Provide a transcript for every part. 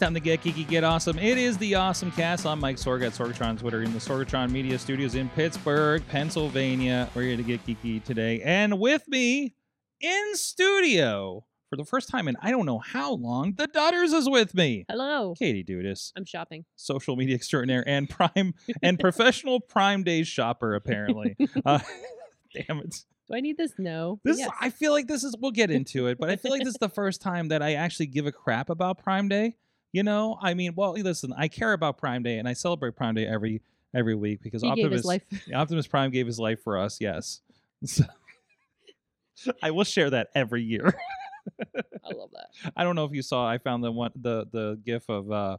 Time to get geeky, get awesome. It is the Awesome Cast. I'm Mike Sorg at Sorgatron Twitter in the Sorgatron Media Studios in Pittsburgh, Pennsylvania. We're here to get geeky today. And with me in studio for the first time in I don't know how long, the Dutters is with me. Hello. Katie Dudis, I'm shopping. social media extraordinaire and prime and professional Prime Day shopper, apparently. Uh, damn it. Do I need this? No. This Yes. I feel like this is we'll get into it, but I feel like this is the first time that I actually give a crap about Prime Day. You know, I mean, well, listen, I care about Prime Day and I celebrate Prime Day every every week because he Optimus gave his life. Optimus Prime gave his life for us. Yes, So- I will share that every year. I love that. I don't know if you saw. I found the one the the gif of uh,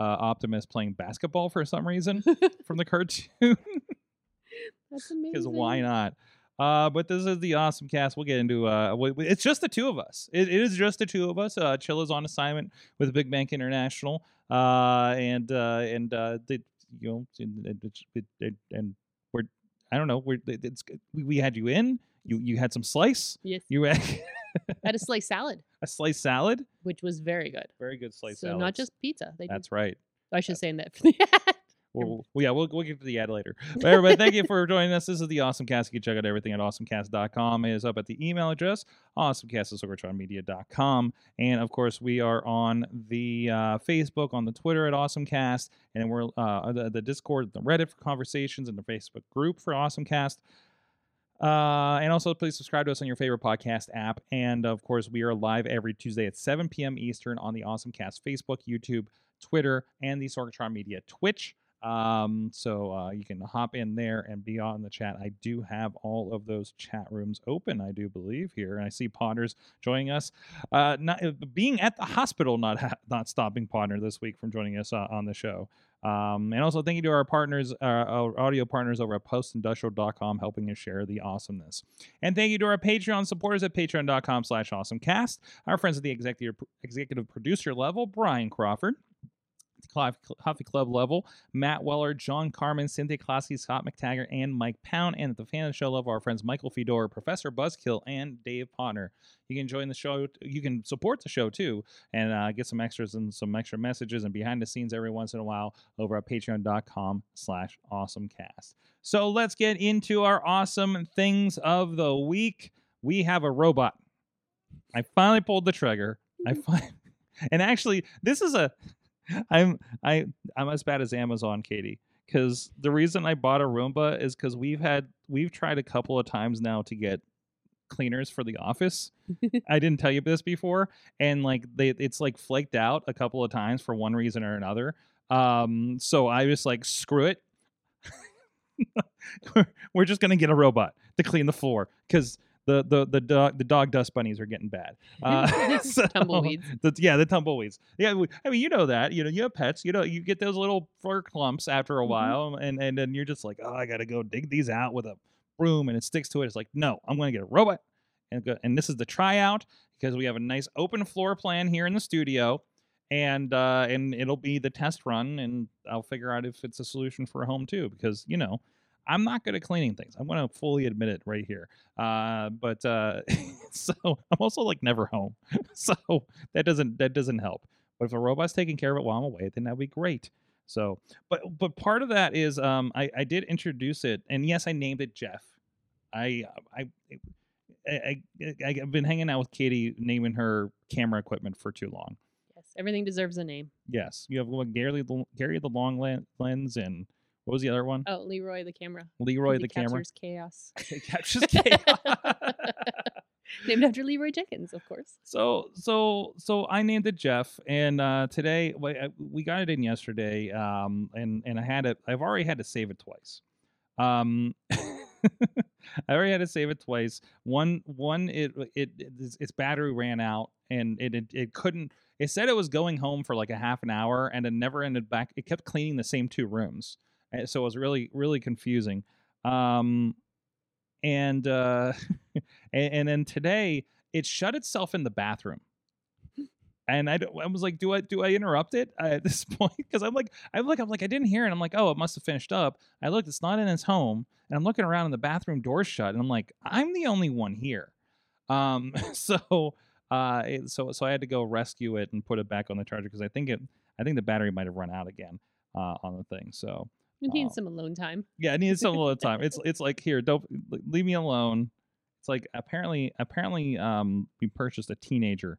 uh, Optimus playing basketball for some reason from the cartoon. That's amazing. because why not? Uh, but this is the awesome cast. We'll get into. Uh, it's just the two of us. It, it is just the two of us. Uh, Chill is on assignment with Big Bank International. Uh, and uh, and uh, the, you know, and, and, it's- it, it, and we're. I don't know. We're. It's. We, we had you in. You you had some slice. Yes. You had I had a slice salad, a slice salad. which was very good. Very good slice so salad. not just pizza. They That's right. I should say in that. Well, yeah, we'll, we'll get to the ad later. But everybody, thank you for joining us. This is the Awesome Cast. You can check out everything at awesomecast.com. It is up at the email address, awesomecast And of course, we are on the uh, Facebook, on the Twitter at Awesomecast, and we're uh, the, the Discord, the Reddit for conversations, and the Facebook group for Awesomecast. Uh, and also, please subscribe to us on your favorite podcast app. And of course, we are live every Tuesday at 7 p.m. Eastern on the Awesomecast Facebook, YouTube, Twitter, and the Sorgatron Media Twitch. Um, so uh, you can hop in there and be on the chat. I do have all of those chat rooms open, I do believe here, and I see Potters joining us. Uh, not uh, being at the hospital, not ha- not stopping Potter this week from joining us uh, on the show. Um, and also thank you to our partners, uh, our audio partners over at postindustrial.com, helping us share the awesomeness. And thank you to our Patreon supporters at patreon.com slash awesomecast. Our friends at the executive executive producer level, Brian Crawford. Coffee Coffee Club level, Matt Weller, John Carmen, Cynthia Klasky, Scott McTaggart, and Mike Pound. And at the fan of the show level, our friends Michael Fedor, Professor Buzzkill, and Dave Potter. You can join the show. You can support the show too, and uh, get some extras and some extra messages and behind the scenes every once in a while over at patreon.com slash awesomecast. So let's get into our awesome things of the week. We have a robot. I finally pulled the trigger. I find, and actually, this is a. I'm I I'm as bad as Amazon, Katie. Because the reason I bought a Roomba is because we've had we've tried a couple of times now to get cleaners for the office. I didn't tell you this before, and like they it's like flaked out a couple of times for one reason or another. Um, so I was like, screw it. We're- We're just gonna get a robot to clean the floor because the the the dog the dog dust bunnies are getting bad. Uh, so- Tumbleweeds. the, yeah, the tumbleweeds. Yeah, we, I mean, you know that. You know, you have pets. You know, you get those little fur clumps after a Mhm. while, and and then you're just like, oh, I gotta go dig these out with a broom, and it sticks to it. It's like, no, I'm gonna get a robot, and go, and this is the tryout because we have a nice open floor plan here in the studio, and uh, and it'll be the test run, and I'll figure out if it's a solution for a home too, because you know. I'm not good at cleaning things. I'm going to fully admit it right here. Uh, but uh, so I'm also like never home, so that doesn't that doesn't help. But if a robot's taking care of it while I'm away, then that'd be great. So, but but part of that is um, I I did introduce it, and yes, I named it Jeff. I I. I, I, I've been hanging out with Katie naming her camera equipment for too long. Yes. Everything deserves a name. Yes, you have Gary the Gary the long lens and what was the other one? Oh, Leroy the camera. Leroy He the camera. captures chaos. It captures chaos. Named after Leroy Jenkins, of course. So so so I named it Jeff, and uh, today we, got it in yesterday, um, and and I had it. I've already had to save it twice. Um, I already had to save it twice. One, one, it, it, its, its battery ran out, and it, it, it couldn't. It said it was going home for like a half an hour, and it never ended back. It kept cleaning the same two rooms, and so it was really, really confusing. Um, and uh, and, and then today it shut itself in the bathroom. And I, I was like, do I do I interrupt it at this point? Because I'm like, I'm like, I'm like, I didn't hear it. I'm like, oh, it must have finished up. I looked, it's not in his home, and I'm looking around and the bathroom door shut, and I'm like, I'm the only one here. Um, so, uh, so so I had to go rescue it and put it back on the charger because I think it, I think the battery might have run out again uh, on the thing. So You need Oh. some alone time. yeah, I needed some alone time. It's it's like here, don't leave me alone. It's like apparently apparently um we purchased a teenager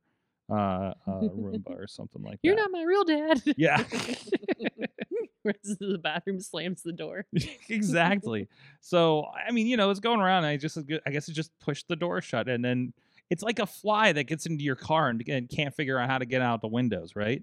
uh, uh Roomba or something like that. You're not my real dad. Yeah. Runs into the bathroom, slams the door. exactly. So I mean, you know, it's going around. And I just I guess it just pushed the door shut, and then it's like a fly that gets into your car and, and can't figure out how to get out the windows, right?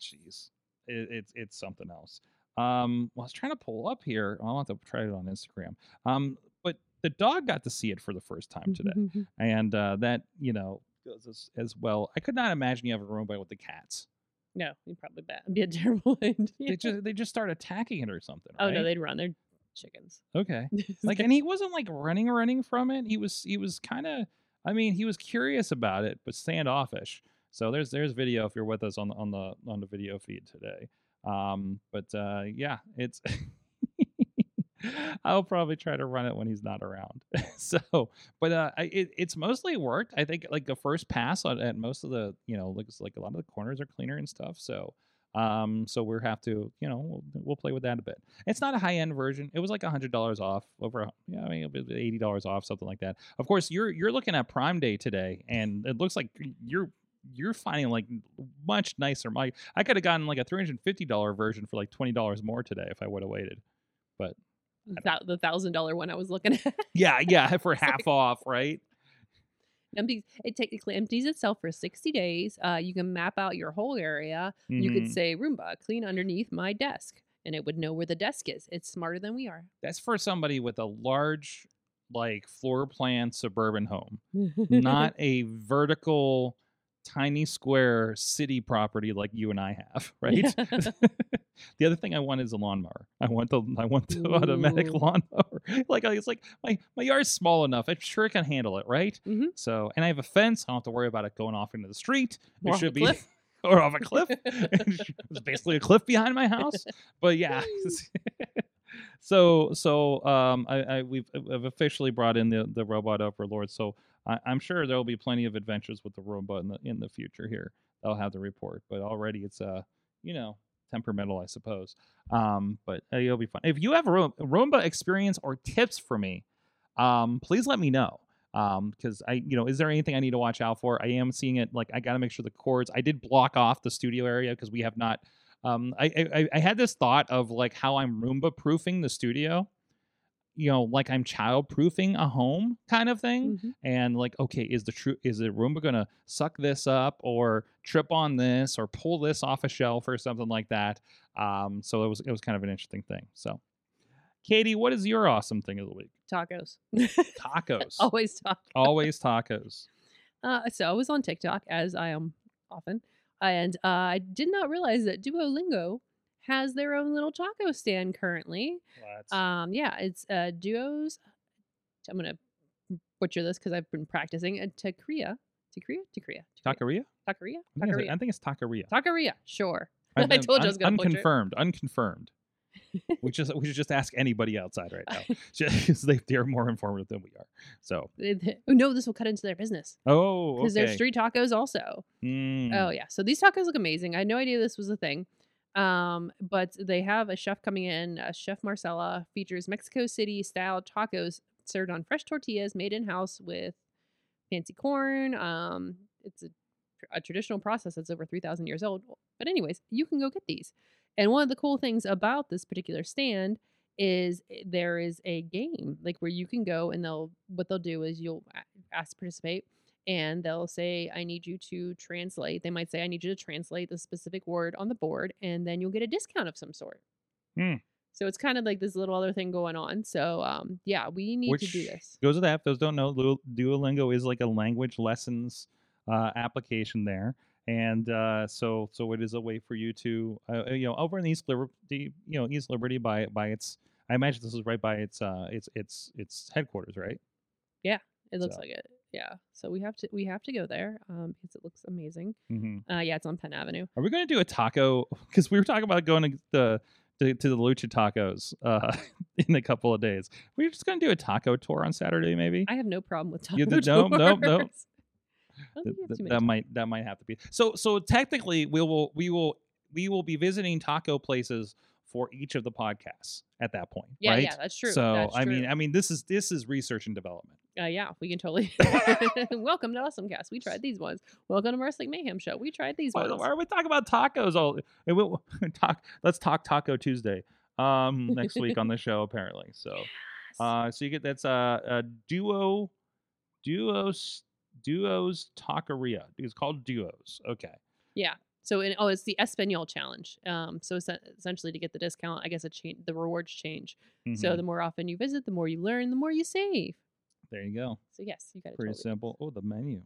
Jeez, it, it's it's something else. Um, well, I was trying to pull up here. I'll have to try it on Instagram. Um, but the dog got to see it for the first time today, and uh, that you know goes as, as well. I could not imagine you have a Roomba with the cats. no, you'd probably be a terrible end. They just they just start attacking it or something. oh no, they'd run. They're chickens. okay. like and he wasn't like running running from it he was he was kind of i mean he was curious about it but standoffish so there's there's video if you're with us on the on the on the video feed today um but uh yeah it's I'll probably try to run it when he's not around. so, but uh, it, it's mostly worked. I think like the first pass on at most of the, you know, looks like a lot of the corners are cleaner and stuff. So, um, so we'll have to, you know, we'll, we'll play with that a bit. It's not a high end version. It was like a hundred dollars off, over, yeah, I mean, eighty dollars off, something like that. Of course, you're you're looking at Prime Day today, and it looks like you're you're finding like much nicer. My I could have gotten like a three hundred fifty dollar version for like twenty dollars more today if I would have waited. But thou- the thousand dollar one I was looking at. Yeah, yeah, for It's like- half off, right? empties it technically empties itself for 60 days uh, you can map out your whole area you could Mhm. say roomba clean underneath my desk and it would know where the desk is it's smarter than we are That's for somebody with a large, like floor plan suburban home, not a vertical, tiny square city property like you and I have, right? the other thing I want is a lawnmower. I want the I want the automatic Ooh. lawnmower. like it's like my my yard's small enough. I'm sure it can handle it, right? Mhm. So and I have a fence. I don't have to worry about it going off into the street. It should be or off a cliff. There's basically a cliff behind my house. But yeah. so so um I, I we've I've officially brought in the the robot overlord. So I, I'm sure there will be plenty of adventures with the robot in the in the future here. they'll have the report. But already it's uh you know temperamental, I suppose. Um, but uh, it'll be fun. If you have a Room- Roomba experience or tips for me, um, please let me know. Um, because I, you know, is there anything I need to watch out for? I am seeing it like I got to make sure the cords. I did block off the studio area because we have not. Um, I, I I had this thought of like how I'm Roomba proofing the studio. You know, like I'm child proofing a home kind of thing Mhm. and like okay is the true is the roomba gonna suck this up or trip on this or pull this off a shelf or something like that? Um so it was it was kind of an interesting thing so. Katie what is your awesome thing of the week? Tacos. Tacos. Always tacos. Always tacos. Uh, so I was on TikTok, as I am often, and uh, I did not realize that Duolingo has their own little taco stand currently. Um, yeah, it's uh, Duos. I'm gonna butcher this because I've been practicing. Uh, Taqueria, Taqueria, Taqueria, taqueria Taqueria, I think, I think it's taqueria Taqueria. Sure. I, I told you I was gonna unconfirmed unconfirmed we just we should just ask anybody outside right now because they, they're more informative than we are so oh no, this will cut into their business oh because okay there's street tacos also. Mm. Oh yeah. So these tacos look amazing. I had no idea this was a thing. Um, but they have a chef coming in. Uh, chef Marcella features Mexico City style tacos served on fresh tortillas made in house with fancy corn. Um, it's a, a traditional process that's over three thousand years old. But anyways, you can go get these. And one of the cool things about this particular stand is there is a game like where you can go and they'll what they'll do is you'll ask to participate and they'll say i need you to translate they might say i need you to translate the specific word on the board and then you'll get a discount of some sort Hmm. So it's kind of like this little other thing going on. So um, yeah, we need to do Which this. Goes with that. Those don't know, Duolingo is like a language lessons uh, application there, and uh, so so it is a way for you to uh, you know over in East Liberty, you know East Liberty by by its. I imagine this is right by its uh its its its headquarters, right? Yeah, it looks So- like it. Yeah. So we have to we have to go there um, because it looks amazing. Mm-hmm. Uh, yeah, it's on Penn Avenue. Are we going to do a taco? Because we were talking about going to the to, to the Lucha Tacos uh, in a couple of days. We're just going to do a taco tour on Saturday, maybe. I have no problem with taco You did- no, no, no. tours. I don't Th- think you have th- that might that might have to be so so technically we will we will we will be visiting taco places for each of the podcasts at that point Yeah, right yeah, that's true. so that's i mean i mean this is this is research and development Uh, yeah, we can totally. Welcome to Awesome Cast. We tried these ones. Welcome to Wrestling Mayhem Show. We tried these why, ones. why are we talking about tacos all we- we- talk let's talk taco tuesday um next week on the show apparently so Yes. uh so you get that's uh, a duo duos duos taqueria it's called duos okay Yeah. so, in, oh, it's the Espanol challenge. Um, so essen- essentially, to get the discount, I guess it cha- the rewards change. So Mhm. the more often you visit, the more you learn, the more you save. There you go So yes, you got to pretty totally. simple oh the menu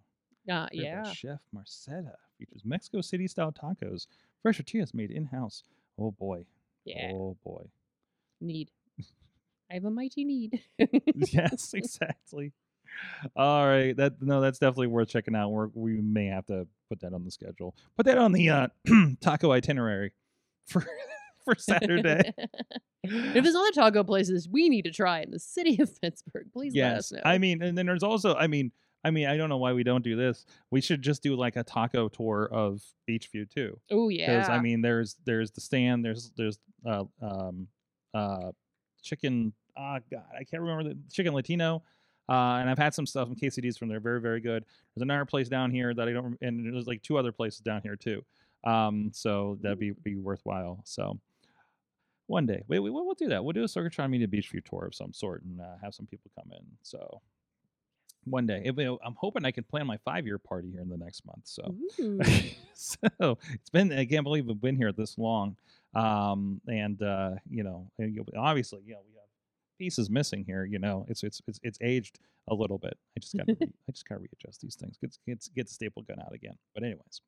Uh, yeah. Chef Marcetta features Mexico City style tacos, fresh tortillas made in house. Oh boy. Yeah. Oh boy. Need. I have a mighty need. yes, exactly. All right. That no, that's definitely worth checking out. We're, we may have to put that on the schedule. Put that on the uh, taco itinerary for for Saturday. if there's other taco places we need to try in the city of Pittsburgh, please let us yes. know. I mean, and then there's also, I mean, I mean, I don't know why we don't do this. We should just do like a taco tour of Beechview too. oh yeah. because. I mean, there's there's the stand, there's there's uh um uh chicken. Ah, God, I can't remember the chicken Latino. Uh, and I've had some stuff in KCDs from there, very very good. There's another place down here that I don't, and there's like two other places down here too. Um, so that'd be be worthwhile. So one day, we, we we'll do that. We'll do a Sorgatron Media Beechview tour of some sort and uh, have some people come in. So one day, If- I'm hoping I can plan my five year party here in the next month. So so it's been I can't believe we've been here this long. Um, and uh, you know, obviously, you know, we have pieces missing here. You know, it's it's it's it's aged a little bit. I just got to re- I just got to readjust these things. Get get get staple gun out again. But anyways.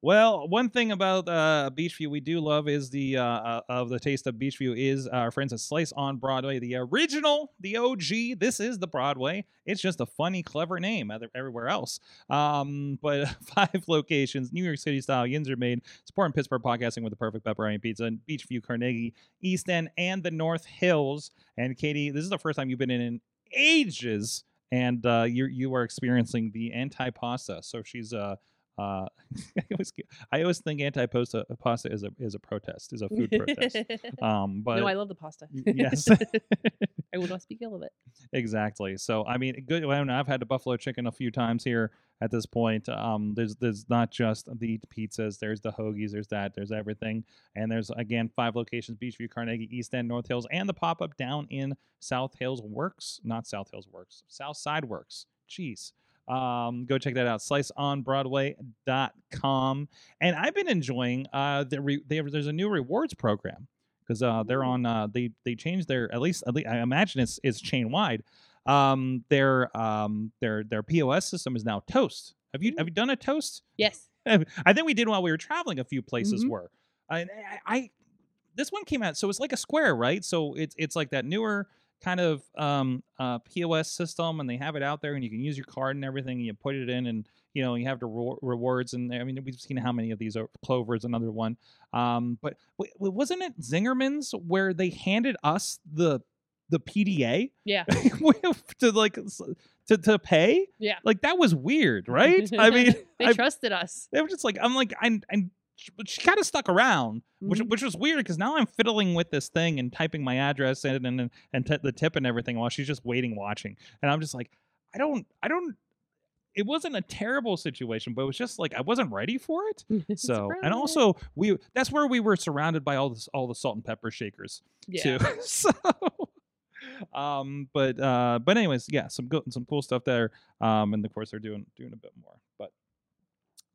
Well, one thing about uh, Beechview we do love is the uh, uh, of the taste of Beechview is our friends at Slice on Broadway, the original, the OG. This is the Broadway. It's just a funny, clever name everywhere else. Um, but five locations, New York City style, yins are made, supporting Pittsburgh podcasting with the perfect pepperoni pizza, and Beachview, Carnegie, East End, and the North Hills. And Katie, this is the first time you've been in in ages, and uh, you you are experiencing the anti pasta. So she's uh. Uh, I always I always think anti pasta pasta is a is a protest is a food protest. Um, but no, I love the pasta. yes, I will not speak ill of it. exactly. So I mean, good. I mean, I've had the buffalo chicken a few times here at this point. Um, there's there's not just the pizzas. There's the hoagies. There's that. There's everything. And there's again five locations: Beechview, Carnegie, East End, North Hills, and the pop up down in South Hills Works. Not South Hills Works. South Side Works. Jeez. Um, go check that out. Sliceonbroadway.com. And I've been enjoying uh the re- they have, there's a new rewards program because uh they're on uh they they changed their at least at least I imagine it's it's chain wide. Um their um their their POS system is now Toast. Have you have you done a Toast? Yes. I think we did while we were traveling. A few places Mhm. were. I, I, I this one came out so it's like a square, right? So it's it's like that newer kind of um uh POS system, and they have it out there, and you can use your card and everything. And you put it in, and you know you have the rewar- rewards. And I mean we've seen how many of these are. Clover is another one. Um, but w- wasn't it Zingerman's where they handed us the the PDA Yeah. to like to to pay? Yeah. Like that was weird, right? I mean, they I- trusted us. they were just like, I'm like, I, I she kind of stuck around, which Mhm. which was weird because now I'm fiddling with this thing and typing my address in and and, and t- the tip and everything while she's just waiting, watching, and I'm just like, I don't, I don't. It wasn't a terrible situation, but it was just like I wasn't ready for it. So, and also we that's where we were surrounded by all this all the salt and pepper shakers yeah. too. so, um, but uh, but anyways, yeah, some good, some cool stuff there. Um, and of course they're doing doing a bit more. But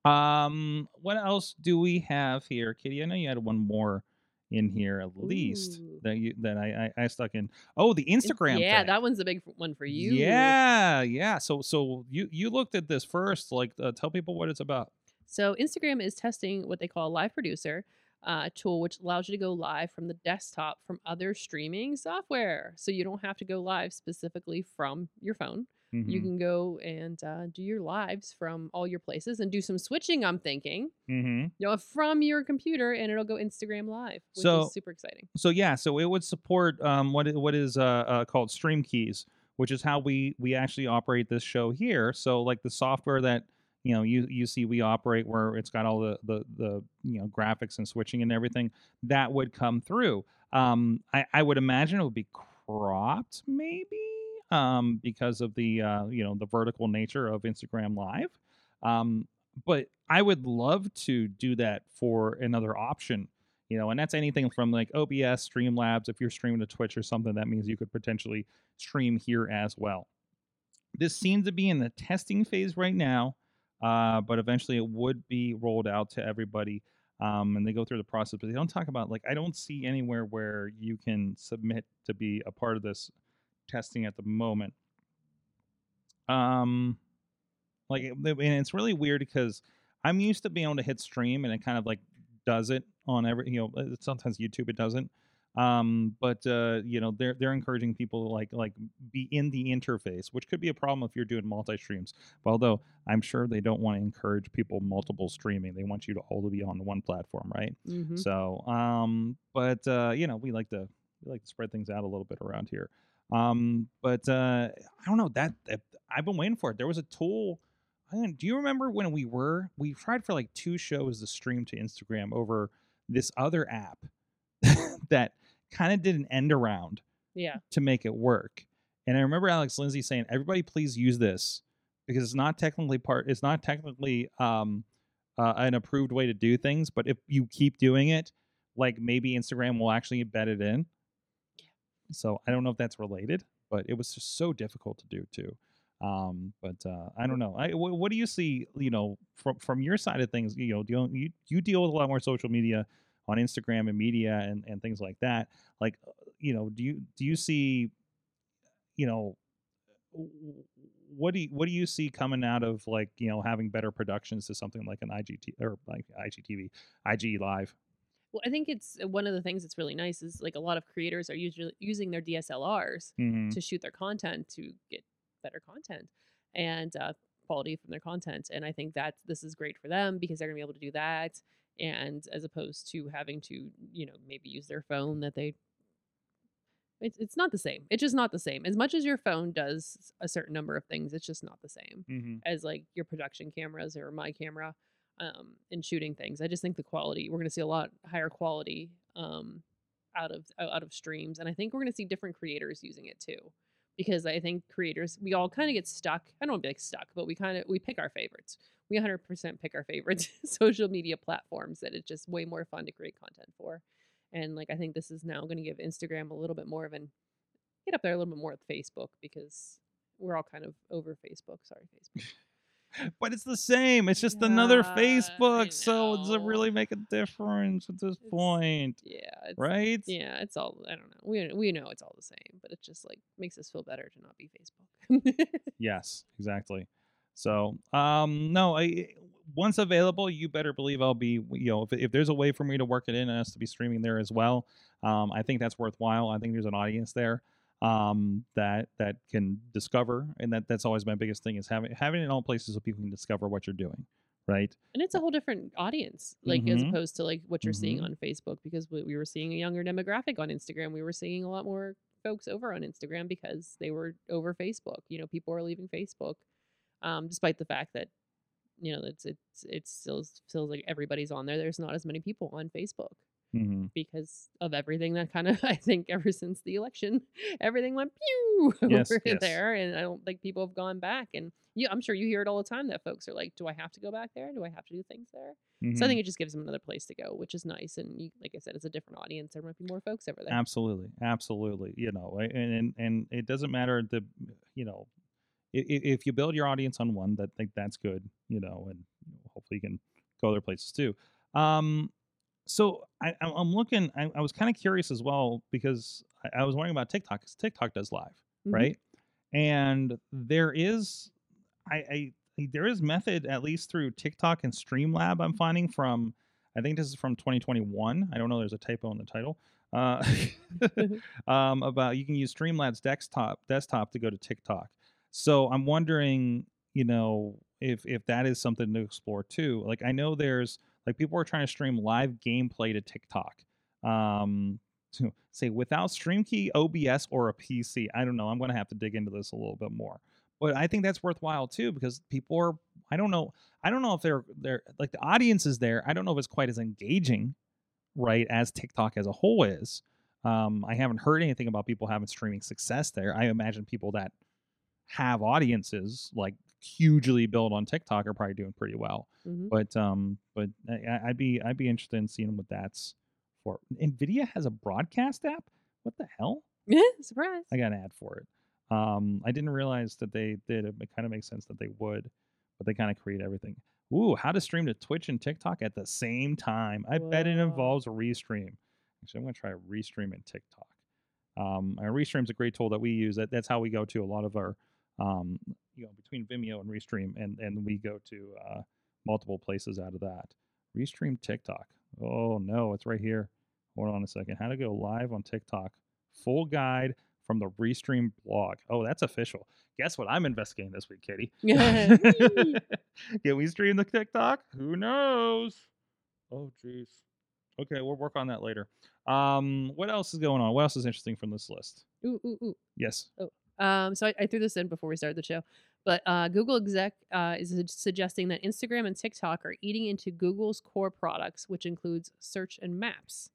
um, what else do we have here, Kitty? I know you had one more in here at least Ooh. that you that I, I I stuck in. Oh, the Instagram. Yeah, thing. that one's a big one for you. Yeah, yeah. So so you you looked at this first. Like, uh, tell people what it's about. So Instagram is testing what they call a live producer uh, tool, which allows you to go live from the desktop from other streaming software. So you don't have to go live specifically from your phone. You Mhm, can go and uh, do your lives from all your places and do some switching. I'm thinking, mhm. you know, from your computer, and it'll go Instagram live, which So- is super exciting. So yeah, so it would support um, what what is uh, uh, called Stream Keys, which is how we we actually operate this show here. So like the software that you know you you see we operate where it's got all the the the you know graphics and switching and everything that would come through. Um, I I would imagine it would be cropped maybe um, because of the uh, you know the vertical nature of Instagram Live. Um, but I would love to do that for another option you know and that's anything from like obs streamlabs if you're streaming to twitch or something that means you could potentially stream here as well this seems to be in the testing phase right now uh, but eventually it would be rolled out to everybody um, and they go through the process but they don't talk about like i don't see anywhere where you can submit to be a part of this testing at the moment um like and it's really weird because i'm used to being able to hit stream and it kind of like does it on every you know uh, sometimes youtube it doesn't um but uh you know they're they're encouraging people to like like be in the interface which could be a problem if you're doing multi streams But although i'm sure they don't want to encourage people multiple streaming they want you to all to be on one platform right Mhm. so, um, but uh, you know, we like to we like to spread things out a little bit around here. Um, but uh, I don't know that, that I've been waiting for it. There was a tool. I don't, do you remember when we were we tried for like two shows to stream to Instagram over this other app that kind of did an end around Yeah. to make it work. And I remember Alex Lindsay saying, "Everybody, please use this because it's not technically part. It's not technically um, uh, an approved way to do things. But if you keep doing it, like maybe Instagram will actually embed it in. So I don't know if that's related, but it was just so difficult to do too. Um, but uh, I don't know. I, wh- what do you see? You know, from from your side of things, you know, you, you deal with a lot more social media on Instagram and media and, and things like that. Like, uh, you know, do you do you see, you know, w- w- what do you, what do you see coming out of like you know having better productions to something like an IGT or like IGTV, IG Live? Well, I think it's uh, one of the things that's really nice is like a lot of creators are usually using their DSLRs Mm-hmm. to shoot their content to get better content and uh, quality from their content. And I think that this is great for them because they're gonna be able to do that. And as opposed to having to, you know, maybe use their phone that they it's, it's not the same. It's just not the same. As much as your phone does a certain number of things, it's just not the same Mm-hmm. as like your production cameras or my camera um, in shooting things. I just think the quality we're going to see a lot higher quality um, out of out of streams, and I think we're going to see different creators using it too. Because I think creators, we all kind of get stuck. I don't want to be like stuck, but we kind of we pick our favorites. We 100% pick our favorites social media platforms that it's just way more fun to create content for. And like I think this is now going to give Instagram a little bit more of an get up there a little bit more with Facebook because we're all kind of over Facebook. Sorry, Facebook. But it's the same. It's just another Yeah, I Facebook. So does it really make a difference at this It's- point? Yeah, it's, Right? Yeah, it's all I don't know. We we know it's all the same, but it just like makes us feel better to not be Facebook. Yes, exactly. So, um, no, I once available, you better believe I'll be. You know, if, if there's a way for me to work it in and us to be streaming there as well, um, I think that's worthwhile. I think there's an audience there um, that that can discover, and that that's always my biggest thing is having having it in all places so people can discover what you're doing, right? and it's a whole different audience, like as Mhm. opposed to like what you're seeing Mhm. on Facebook, because we, we were seeing a younger demographic on Instagram. We were seeing a lot more folks over on Instagram because they were over Facebook. You know, people are leaving Facebook, um, despite the fact that you know it's it's it still feels like everybody's on there. There's not as many people on Facebook. Mm-hmm. because of everything that kind of I think ever since the election, everything went pew Yes, over yes. there, and I don't think people have gone back. And you, I'm sure you hear it all the time that folks are like, "Do I have to go back there? Do I have to do things there?" Mm-hmm. So I think it just gives them another place to go, which is nice. And you, like I said, it's a different audience. There might be more folks over there. Absolutely, absolutely. You know, and and, and it doesn't matter the, you know, if, if you build your audience on one, that think that's good. You know, and hopefully you can go other places too. Um, so I, I'm I'm looking. I, I was kind of curious as well because I, I was wondering about TikTok because TikTok does live, Mhm. right? And there is, I, I there is method at least through TikTok and Streamlab. I'm finding from, I think this is from 2021. I don't know. There's a typo in the title. Uh, um, about you can use Streamlabs desktop desktop to go to TikTok. So I'm wondering, you know, if if that is something to explore too. Like I know there's like people are trying to stream live gameplay to TikTok. Um, to say without StreamKey, OBS, or a PC. I don't know. I'm going to have to dig into this a little bit more. But I think that's worthwhile too because people are. I don't know. I don't know if they're they're like the audience is there. I don't know if it's quite as engaging, right, as TikTok as a whole is. Um, I haven't heard anything about people having streaming success there. I imagine people that have audiences like hugely built on TikTok are probably doing pretty well. Mhm. But um, but I, I'd be I'd be interested in seeing what that's for. Nvidia has a broadcast app. What the hell? Yeah, Surprise. I got an ad for it. Um, I didn't realize that they did. It kind of makes sense that they would, but they kind of create everything. Ooh, how to stream to Twitch and TikTok at the same time. I bet it involves a restream. Actually, I'm gonna try a restream in TikTok. Um, and is a great tool that we use. That, that's how we go to a lot of our, um, you know, between Vimeo and Restream, and and we go to uh, multiple places out of that. Restream TikTok. Oh no, it's right here. Hold on a second. How to go live on TikTok. Full guide from the Restream blog. Oh, that's official. Guess what I'm investigating this week, Kitty? Can we stream the TikTok? Who knows? Oh, jeez. Okay, we'll work on that later. Um, what else is going on? What else is interesting from this list? ooh, ooh, ooh. Yes. Um, so I, I threw this in before we started the show, but uh, Google exec uh, is su- suggesting that Instagram and TikTok are eating into Google's core products, which includes search and maps.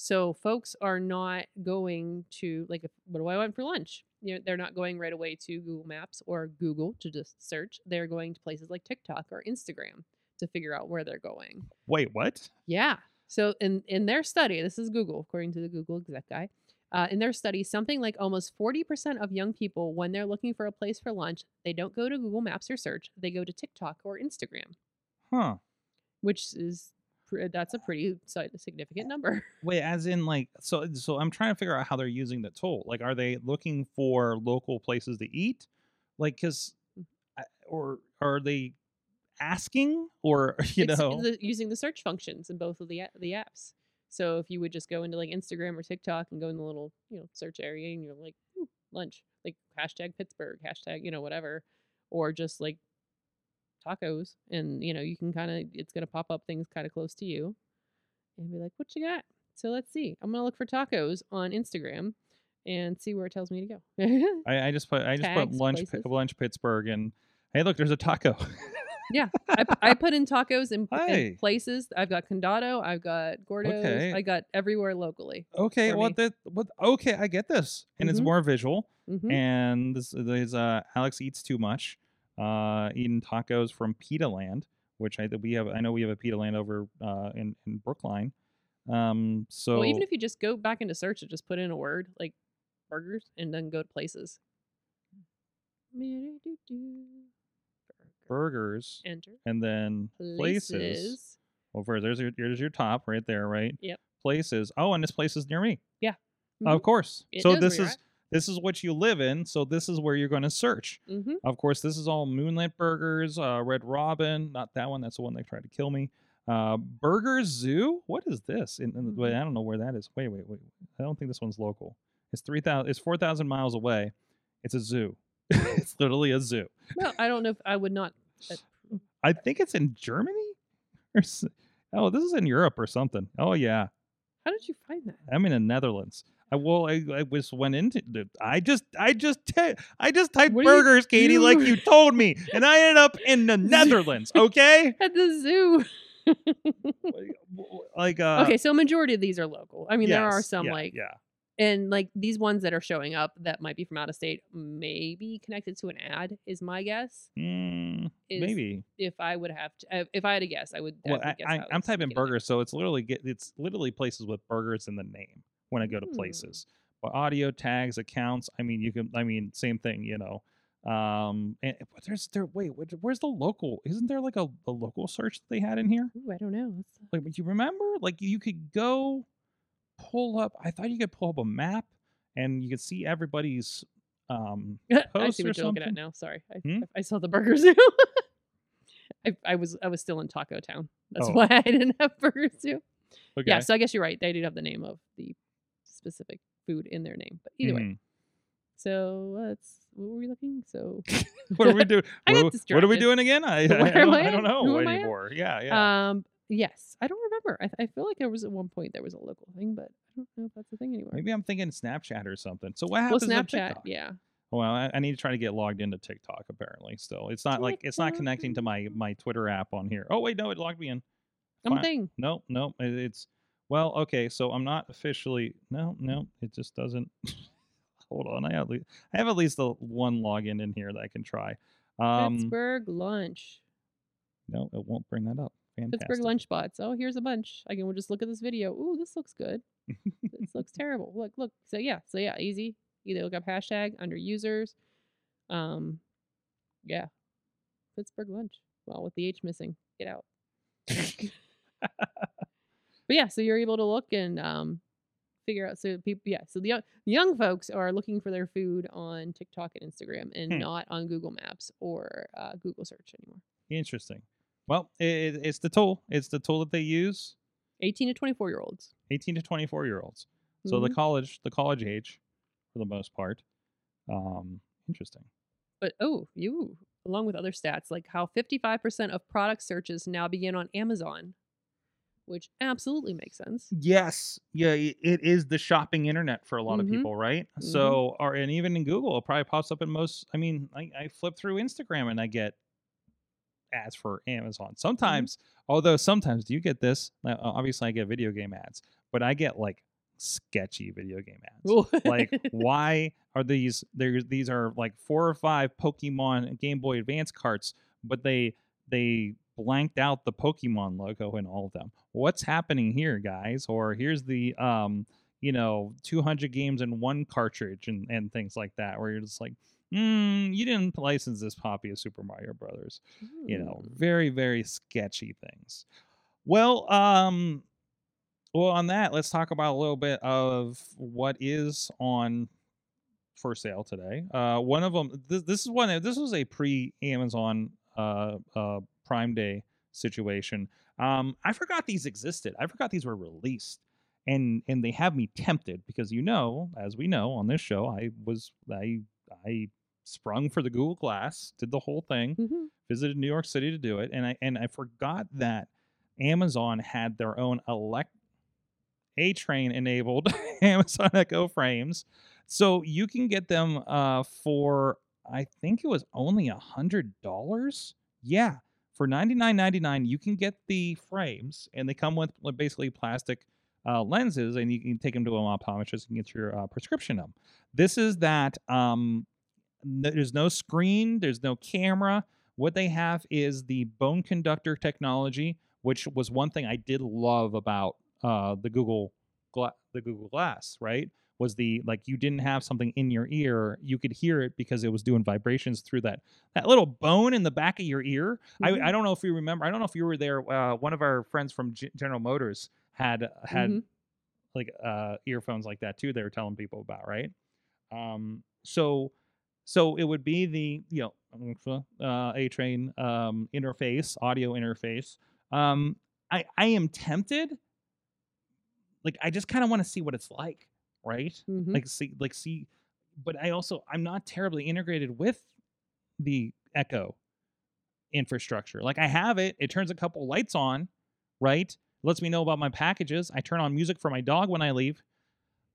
So folks are not going to like, what do I want for lunch? You know, they're not going right away to Google Maps or Google to just search. They're going to places like TikTok or Instagram to figure out where they're going. Wait, what? Yeah. So in in their study, this is Google, according to the Google exec guy. Uh, in their study, something like almost 40% of young people, when they're looking for a place for lunch, they don't go to Google Maps or search. They go to TikTok or Instagram, Huh. which is that's a pretty significant number. Wait, as in like so so I'm trying to figure out how they're using the tool. Like are they looking for local places to eat? Like cuz or are they asking or you It's know the, using the search functions in both of the the apps. So if you would just go into like Instagram or TikTok and go in the little you know search area and you're like lunch, like hashtag Pittsburgh, hashtag you know whatever, or just like tacos, and you know you can kind of it's gonna pop up things kind of close to you, and be like, what you got? So let's see. I'm gonna look for tacos on Instagram and see where it tells me to go. I, I just put I just put lunch places. lunch Pittsburgh and hey look there's a taco. I, I put in tacos in, in places. I've got Condado. I've got Gordo's. Okay. I got everywhere locally. okay, well what okay, I get this. And it's Mhm. more visual. hmm and this is uh, Alex eats too much, uh, eating tacos from Pitaland, which I we have. I know we have a Pitaland over uh, in in Brookline. Um, so well, even if you just go back into search and just put in a word like burgers and then go to places. Burgers Enter and then places. places. First there's your there's your top right there, right? Yep. Places. Oh, and this place is near me. Mhm. Of course. It so this is this is what you live in. So this is where you're going to search. Mm-hmm. Of course, this is all Moonlit Burgers, uh, Red Robin. Not that one. That's the one that tried to kill me. Uh, Burger Zoo. What is this? In, in- wait, Mhm. I don't know where that is. Wait, wait, wait. I don't think this one's local. It's three thousand. It's four thousand miles away. It's a zoo. it's literally a zoo. Well, I don't know if I would not. uh, I think it's in Germany. Or s- oh, this is in Europe or something. Oh yeah, How did you find that? I'm in the Netherlands. I well, I, I was went into. the- I just, I just, I just typed What do you burgers, Katie, like you told me, and I ended up in the Netherlands. Okay. At the zoo. like uh okay, so majority of these are local. I mean, there are yes, some yeah, like yeah and like these ones that are showing up that might be from out of state, maybe connected to an ad is my guess. Mm, Is maybe If I would have to, uh, if I had a guess, I would. well I I, would guess I, how i'm typing burgers so it's literally get it's literally places with burgers in the name when i go to Hmm. places but audio tags accounts i mean you can i mean same thing you know Um, and but there's there. Wait, where's the local? Isn't there like a, a local search that they had in here? Ooh, I don't know. Let's- Like, you remember? Like, you could go pull up. I thought you could pull up a map and you could see everybody's. Um, I see what you're looking at now. Sorry, I, Hmm? I saw the Burger Zoo. I, I was I was still in Taco Town. That's Oh. why I didn't have Burger Zoo. okay. Yeah, so I guess you're right. They did have the name of the specific food in their name, but either way. Mhm. So let's. What were we looking? So what are we doing? What, are we doing again? I, I, I don't, I don't know Who anymore. Yeah, yeah. um yes, I don't remember. I, I feel like there was at one point there was a local thing, but I don't know if that's the thing anymore. Maybe I'm thinking Snapchat or something. So what happens? on Snapchat, yeah. Well, I, I need to try to get logged into TikTok. Apparently, still, it's not like it's not connecting to my my Twitter app on here. Oh wait, no, it logged me in. Fine. Something. No, no, it, it's well, okay. So I'm not officially. No, no, it just doesn't. Hold on, I have, I have at least the one login in here that I can try. Um, Pittsburgh lunch. no, it won't bring that up. Fantastic. Pittsburgh lunch spots. Oh, here's a bunch. I can we'll just look at this video. Ooh, this looks good. this looks terrible. Look, look. So yeah, so yeah, easy. Either look up hashtag under users. Um, yeah, Pittsburgh lunch. Well, with the H missing, get out. but yeah, so you're able to look and um figure out. So people, yeah, so the young, young folks are looking for their food on TikTok and Instagram, and Hmm. not on Google Maps or uh, Google search anymore. Interesting. Well, it, it's the tool. It's the tool that they use. 18 to 24 year olds. 18 to 24 year olds. So the Mhm. college, the college age, for the most part. Um, interesting. But oh, you along with other stats like how 55% of product searches now begin on Amazon, which absolutely makes sense. Yes, yeah, it is the shopping internet for a lot of Mhm. people, right? So, or and even in Google, it probably pops up in most. I mean, I, I flip through Instagram and I get ads for Amazon. Sometimes, although sometimes, do you get this? Obviously, I get video game ads, but I get like sketchy video game ads. like why are these there these are like four or five pokemon game boy advance carts but they they blanked out the pokemon logo in all of them what's happening here guys or here's the um you know 200 games in one cartridge and and things like that where you're just like mm, you didn't license this copy of super mario brothers you know very very sketchy things. Well um well on that let's talk about a little bit of what is on for sale today. Uh one of them this, this is one this was a pre amazon uh uh prime day situation. Um i forgot these existed. I forgot these were released and and they have me tempted because you know as we know on this show i was i i sprung for the google glass did the whole thing Mhm. visited New York City to do it, and I and I forgot that Amazon had their own elect A train enabled Amazon Echo frames, so you can get them uh, for I think it was only a hundred dollars. Yeah, for ninety nine ninety nine, you can get the frames, and they come with basically plastic uh, lenses, and you can take them to an optometrist and get your uh, prescription of them. This is that. Um, there's no screen. There's no camera. What they have is the bone conductor technology, which was one thing I did love about uh, the Google Gla- the Google Glass. Right, was the like you didn't have something in your ear, you could hear it because it was doing vibrations through that that little bone in the back of your ear. Mhm. I, I don't know if you remember. I don't know if you were there. Uh, one of our friends from G- General Motors had had Mhm. like uh, earphones like that too. They were telling people about right. Um, so so it would be the you know uh, A train um, interface, audio interface. Um, I I am tempted. Like I just kind of want to see what it's like, right? Mhm. Like see like see, but I also I'm not terribly integrated with the Echo infrastructure. Like I have it, it turns a couple lights on, right? Lets me know about my packages. I turn on music for my dog when I leave.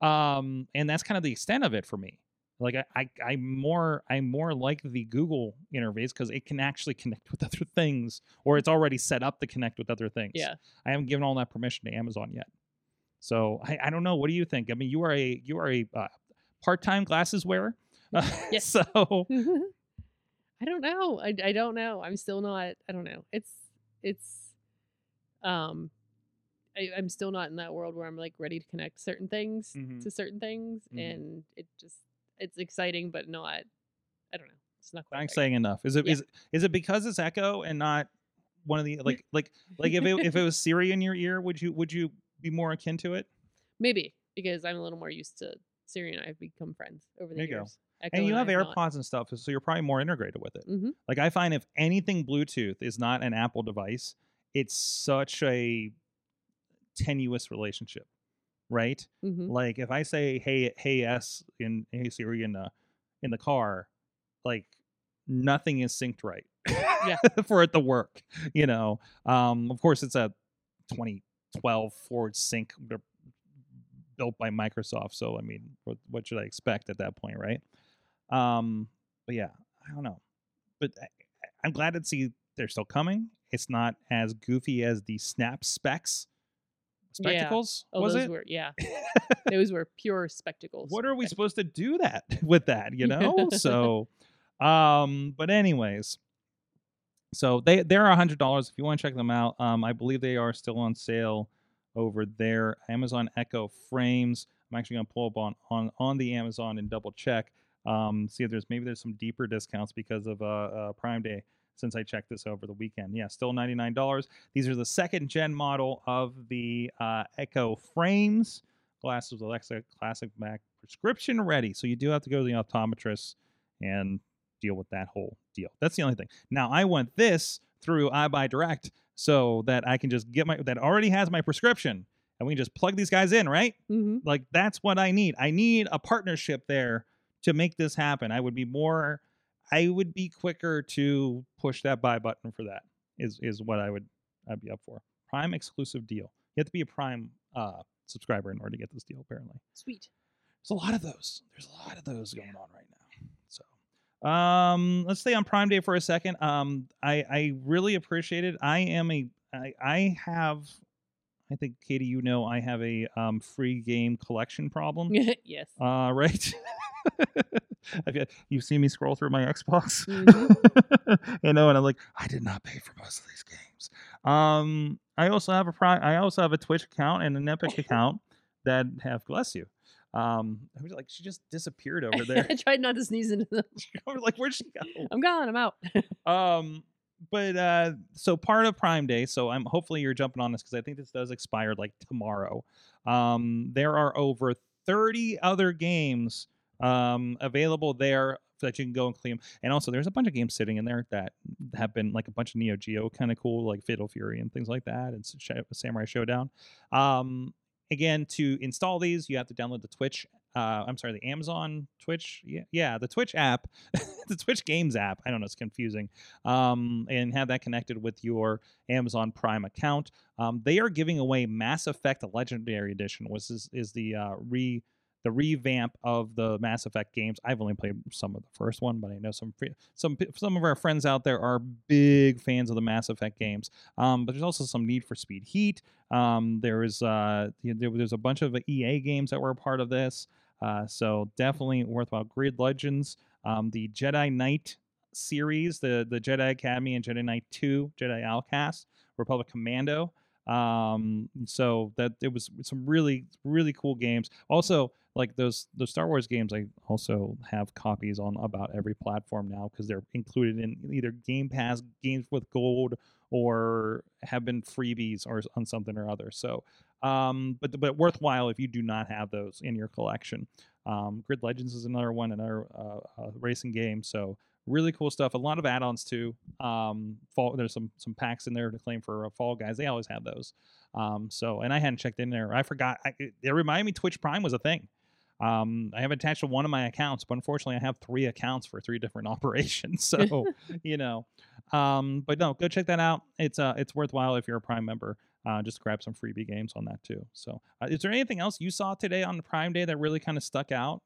Um, and that's kind of the extent of it for me. Like I, I I'm more I'm more like the Google interface because it can actually connect with other things, or it's already set up to connect with other things. yeah. I haven't given all that permission to Amazon yet. So I, I don't know. What do you think? I mean, you are a you are a uh, part-time glasses wearer. Yes. so I don't know. I, I don't know. I'm still not. I don't know. It's it's um I, I'm still not in that world where I'm like ready to connect certain things Mhm. to certain things Mhm. and it just it's exciting but not I don't know. It's not quite right. saying enough. Is it is Yeah. it- is it because it's Echo and not one of the like like like if it if it was Siri in your ear, would you would you be more akin to it? Maybe because I'm a little more used to Siri and I have become friends over the There years. Echo and you I have not. AirPods and stuff, so you're probably more integrated with it. Mhm. Like I find if anything Bluetooth is not an Apple device, it's such a tenuous relationship, right? Mhm. Like if I say hey hey s in hey Siri in the in the car, like nothing is synced right. Yeah. for it to work, you know. Um of course it's a 2012 Ford Sync built by Microsoft, so I mean what, what should I expect at that point, right? Um but yeah, I don't know. But I- I'm glad to see they're still coming. It's not as goofy as the Snap Specs Yeah. spectacles, Oh, was those it? were yeah. those were pure spectacles. what are we supposed to do that with that you know so um but anyways so they they're a hundred dollars if you want to check them out um i believe they are still on sale over there amazon echo frames i'm actually going to pull up on on on the amazon and double check um see if there's maybe there's some deeper discounts because of uh, uh prime day since i checked this over the weekend yeah still $99 these are the second gen model of the uh, echo frames glasses with Alexa Classic Mac prescription ready. So you do have to go to the optometrist and deal with that whole deal. That's the only thing. Now I want this through EyeBuyDirect so that I can just get my that already has my prescription and we can just plug these guys in, right? Mhm. Like that's what I need. I need a partnership there to make this happen. I would be more I would be quicker to push that buy button for that. Is is what I would I'd be up for. Prime exclusive deal. You have to be a Prime uh subscriber in order to get this deal apparently. Sweet. There's a lot of those. There's a lot of those going on right now. So, um, let's stay on Prime Day for a second. Um, I I really appreciate it. I am a I I have. I think Katie, you know, I have a um, free game collection problem. yes. Uh, right. You, you've seen me scroll through my Xbox, you know, and I'm like, I did not pay for most of these games. Um, I also have a pri- I also have a Twitch account and an Epic account that have bless you. Um, I was like, she just disappeared over there. I tried not to sneeze into them. Like, where'd she go? I'm gone. I'm out. Um, but uh, so part of Prime Day. So I'm hopefully you're jumping on this because I think this does expire like tomorrow. Um, there are over 30 other games um available there that you can go and claim. And also, there's a bunch of games sitting in there that have been like a bunch of Neo Geo kind of cool, like Fatal Fury and things like that, and Samurai Shodown. Um, again, to install these, you have to download the Twitch. Uh, I'm sorry, the Amazon Twitch. Yeah, yeah, the Twitch app, the Twitch Games app. I don't know, it's confusing. Um, and have that connected with your Amazon Prime account. Um, they are giving away Mass Effect Legendary Edition, which is is the uh, re the revamp of the Mass Effect games. I've only played some of the first one, but I know some some some of our friends out there are big fans of the Mass Effect games. Um, but there's also some Need for Speed Heat. Um, there is uh, there, there's a bunch of EA games that were a part of this. Uh, so definitely worthwhile. Grid Legends, um, the Jedi Knight series, the the Jedi Academy and Jedi Knight Two, Jedi Outcast, Republic Commando. Um, so that it was some really really cool games. Also, like those those Star Wars games, I also have copies on about every platform now because they're included in either Game Pass games with gold or have been freebies or on something or other. So, um, but but worthwhile if you do not have those in your collection. Um, Grid Legends is another one, another uh, uh, racing game. So really cool stuff. A lot of add-ons too. Um, fall, there's some some packs in there to claim for uh, Fall Guys. They always have those. Um, so and I hadn't checked in there. I forgot. I, it, it reminded me Twitch Prime was a thing. Um, I have attached to one of my accounts, but unfortunately, I have three accounts for three different operations. So, you know, um, but no, go check that out. It's uh, it's worthwhile if you're a Prime member. Uh, just grab some freebie games on that too. So, uh, is there anything else you saw today on the Prime Day that really kind of stuck out?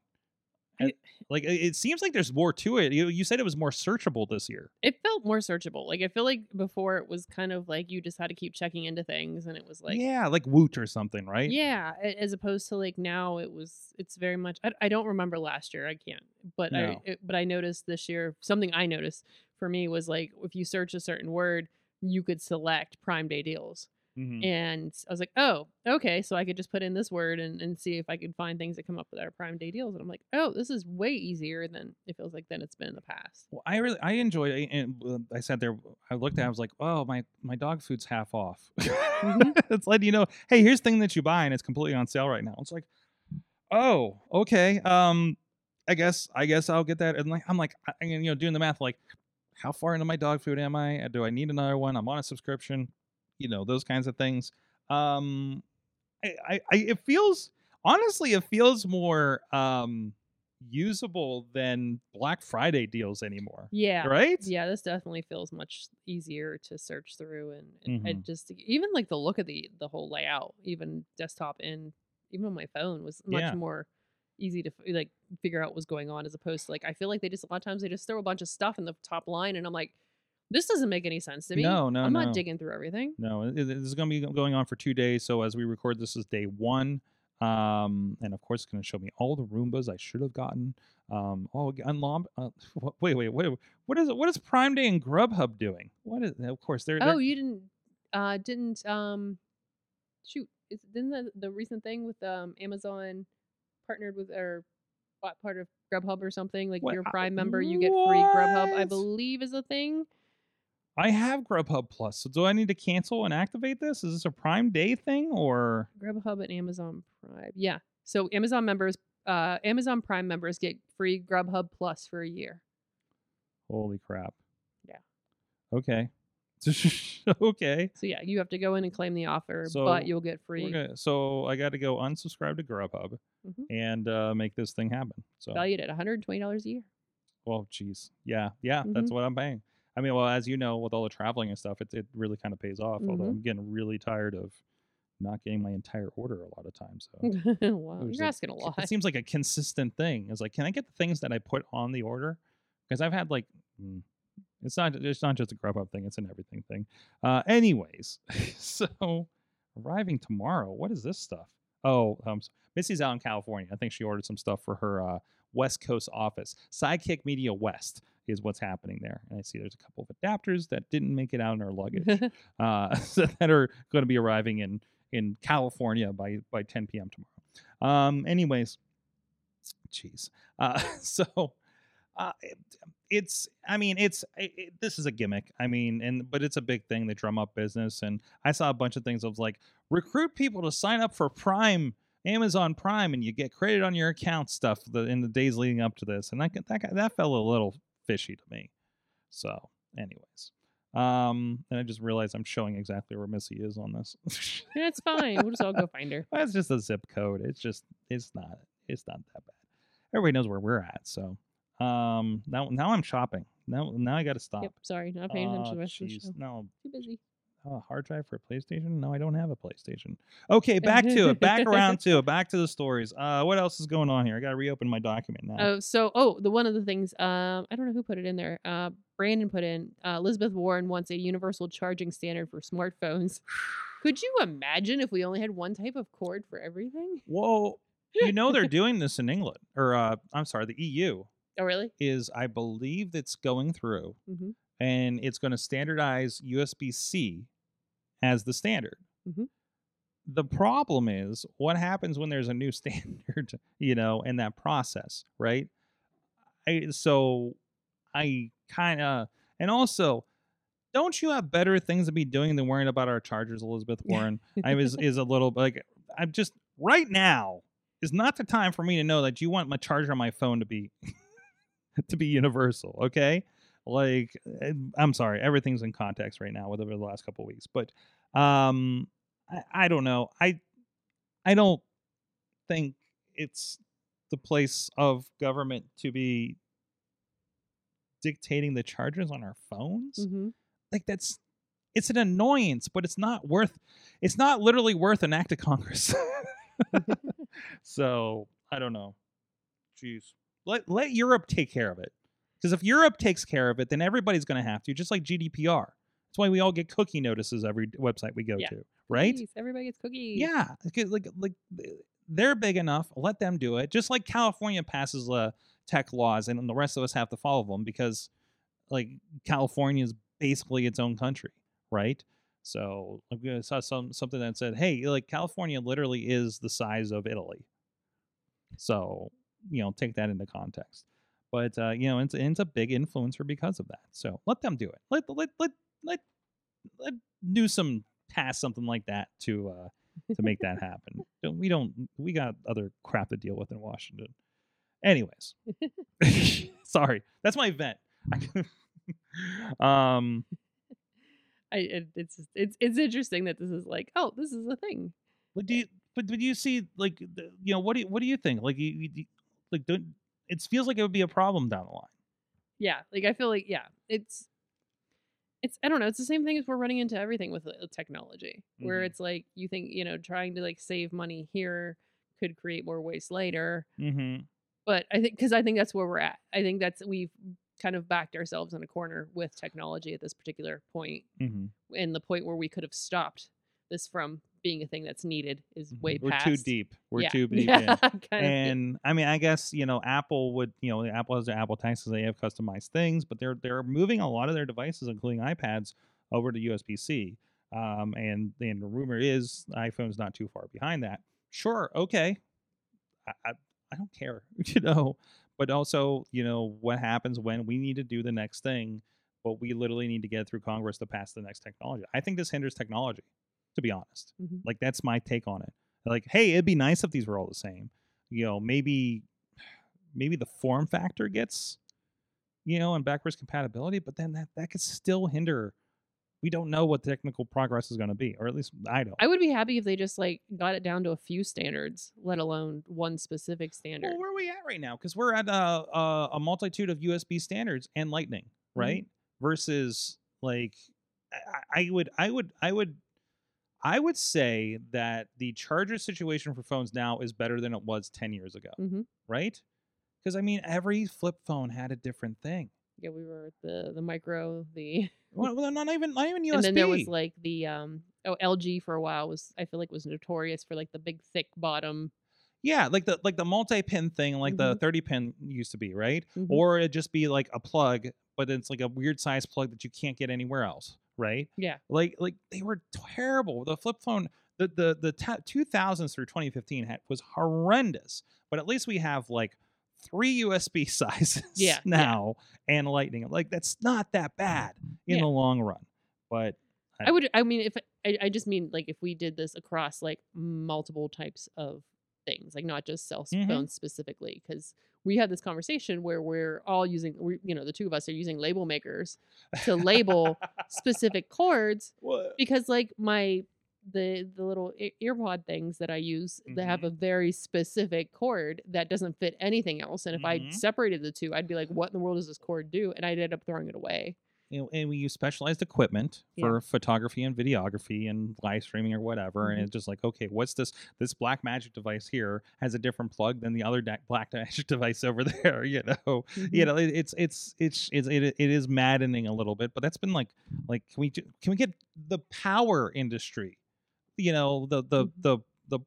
I- like, it, seems like there's more to it. You you said it was more searchable this year. It felt more searchable. Like I feel like before it was kind of like you just had to keep checking into things, and it was like yeah, like Woot or something, right? Yeah, as opposed to like now it was it's very much I, I don't remember last year I can't but I it, but I noticed this year something I noticed for me was like if you search a certain word you could select Prime Day deals Mhm. And I was like, oh, okay. So I could just put in this word and, and see if I could find things that come up with our Prime Day deals. And I'm like, oh, this is way easier than it feels like than it's been in the past. Well, I really I enjoyed it, and I sat there. I looked at. it, I was like, "Oh, my my dog food's half off." Mhm. it's letting you know, hey, here's the thing that you buy, and it's completely on sale right now. It's like, oh, okay. Um, I guess I guess I'll get that. And like, I'm like, I, you know, doing the math, like, how far into my dog food am I? Do I need another one? I'm on a subscription. You know, those kinds of things. Um, I, I, I it feels honestly, it feels more um usable than Black Friday deals anymore. Yeah. Right? Yeah, this definitely feels much easier to search through and, and, Mhm. and just even like the look of the the whole layout, even desktop and even on my phone was much Yeah. more easy to like figure out what's going on as opposed to like I feel like they just a lot of times they just throw a bunch of stuff in the top line and I'm like, this doesn't make any sense to me. No, no, I'm no. not digging through everything. No, this is going to be going on for two days. So as we record, this is day one. Um, and of course, it's going to show me all the Roombas I should have gotten. Um, oh. Uh, wh- wait, wait, wait. What is it? What is Prime Day and Grubhub doing? What is? Of course, they're. they're Oh, you didn't uh didn't um shoot, is didn't the, the recent thing with um Amazon partnered with or bought part of Grubhub or something? Like What- if you're a I- Prime member, you get free Grubhub, I believe is a thing. I have Grubhub Plus. So do I need to cancel and activate this? Is this a Prime Day thing or? Grubhub and Amazon Prime. Yeah. So Amazon members uh Amazon Prime members get free Grubhub Plus for a year. Holy crap. Yeah. Okay. okay. So yeah, you have to go in and claim the offer, So, but you'll get free. so I got to go unsubscribe to Grubhub Mhm. and uh, make this thing happen. So Valued at $120 a year. Well, geez, yeah, yeah, that's Mhm. what I'm paying. I mean, well, as you know, with all the traveling and stuff, it it really kind of pays off. Although Mhm. I'm getting really tired of not getting my entire order a lot of times. So wow, you're a- asking a lot. It seems like a consistent thing. It's like, can I get the things that I put on the order? Because I've had like, mm, it's not it's not just a Grubhub thing; it's an everything thing. Uh, anyways, so arriving tomorrow. What is this stuff? Oh, um, Missy's out in California. I think she ordered some stuff for her uh, West Coast office. Sidekick Media West is what's happening there. And I see there's a couple of adapters that didn't make it out in our luggage uh, that are going to be arriving in in California by by 10 p.m. tomorrow. Um, anyways, jeez. Uh, so uh, it, it's I mean it's it, it- this is a gimmick. I mean, and but it's a big thing. They drum up business, and I saw a bunch of things of like recruit people to sign up for Prime. Amazon Prime and you get credit on your account stuff the, in the days leading up to this, and that that got- that fell a little fishy to me. So, anyways, um, and I just realized I'm showing exactly where Missy is on this. Yeah, it's fine. We'll just all go find her. That's just a zip code. It's just it's not it's not that bad. Everybody knows where we're at. So um now now I'm shopping. Now now I got to stop. Yep. Sorry, not paying attention to Oh, the rest of the show. No, Too busy. Oh, hard drive for a PlayStation? No, I don't have a PlayStation. Okay, back to it. Back around to it. Back to the stories. Uh, what else is going on here? I got to reopen my document now. Oh, so oh, the one of the things um, I don't know who put it in there. Uh, Brandon put in. Uh, Elizabeth Warren wants a universal charging standard for smartphones. Could you imagine if we only had one type of cord for everything? Whoa, you know they're doing this in England, or uh, I'm sorry, the EU Oh, really? is I believe it's going through Mm-hmm. and it's going to standardize USB C as the standard. Mhm. The problem is what happens when there's a new standard, you know, in that process, right? I, so I kind of, and also, don't you have better things to be doing than worrying about our chargers, Elizabeth Warren? I was is a little like I'm just right now is not the time for me to know that you want my charger on my phone to be to be universal, okay? Like eh, I'm sorry, everything's in context right now with over the last couple of weeks, but um I, I don't know. I I don't think it's the place of government to be dictating the charges on our phones Mm-hmm. like that's it's an annoyance but it's not worth it's not literally worth an act of congress so i don't know jeez let let europe take care of it because if europe takes care of it then everybody's going to have to just like gdpr that's why we all get cookie notices every website we go Yeah. to right Cookies. Everybody gets cookies. yeah, like like they're big enough. Let them do it. Just like California passes uh, tech laws, and the rest of us have to follow them because like California is basically its own country, right? So I saw some something that said, "Hey, like California literally is the size of Italy." So you know, take that into context. But uh, you know, it's, it's a big influencer because of that. So let them do it. Let let let let let Newsom pass something like that to uh, to make that happen. Don't, we don't we got other crap to deal with in Washington. Anyways, sorry, that's my vent. um, I it, it's it's it's interesting that this is like oh this is a thing. but do you but, but do you see like you know what do you, what do you think? Like you, you you- like don't it feels like it would be a problem down the line. Yeah, like I feel like yeah, it's it's I don't know, it's the same thing as we're running into everything with uh, technology, where Mhm. it's like you think you know trying to like save money here could create more waste later, Mm-hmm. but I think because I think that's where we're at. I think that's we've kind of backed ourselves in a corner with technology at this particular point, Mm-hmm. and the point where we could have stopped this from being a thing that's needed is way Mm-hmm. We're past. too deep. We're yeah. too deep yeah, in. kind of, yeah. and I mean, I guess you know, Apple would, you know, Apple has their Apple taxes. They have customized things, but they're they're moving a lot of their devices, including iPads, over to USB C. Um, and and the rumor is iPhone's not too far behind that. Sure, okay, I I, I don't care, you know. But also, you know, what happens when we need to do the next thing? But we literally need to get through Congress to pass the next technology. I think this hinders technology, to be honest. Mhm. Like that's my take on it. Like, hey, it'd be nice if these were all the same. You know, maybe maybe the form factor gets, you know, and backwards compatibility, but then that that could still hinder. We don't know what technical progress is going to be, or at least I don't. I would be happy if they just like got it down to a few standards, let alone one specific standard. well, where are we at right now? Because we're at a, a a multitude of USB standards and Lightning, mm-hmm. right? Versus like, I, I would, I would, I would, I would say that the charger situation for phones now is better than it was ten years ago. hmm right? Because I mean, every flip phone had a different thing. Yeah, we were the the micro, the Well, well, not even not even USB. and then there was like the um oh LG for a while was I feel like was notorious for like the big thick bottom. yeah, like the like the multi-pin thing, like the Mhm. 30 pin used to be, right? Mhm. Or it'd just be like a plug, but it's like a weird size plug that you can't get anywhere else, right? Yeah. Like like they were terrible. The flip phone, the the the ta 2000s through 2015 had, was horrendous. But at least we have like three USB sizes Yeah, yeah. now and Lightning. Like that's not that bad in Yeah. the long run. But I would I mean if I, I just mean like if we did this across like multiple types of things, like not just cell Mhm. phones specifically, because we had this conversation where we're all using we you know the two of us are using label makers to label specific cords What? because like my the the little earpod things that I use they have Mm-hmm. a very specific cord that doesn't fit anything else and if I Mhm. separated the two I'd be like what in the world does this cord do and I'd end up throwing it away you know, and we use specialized equipment Yeah. for photography and videography and live streaming or whatever. And Mhm. it's just like, okay, what's this? This Black Magic device here has a different plug than the other da- Black Magic device over there. You know, you Mhm. know, it, it's it's it's it's it, it is maddening a little bit. But that's been like like can we ju- can we get the power industry? You know, the the Mhm. the the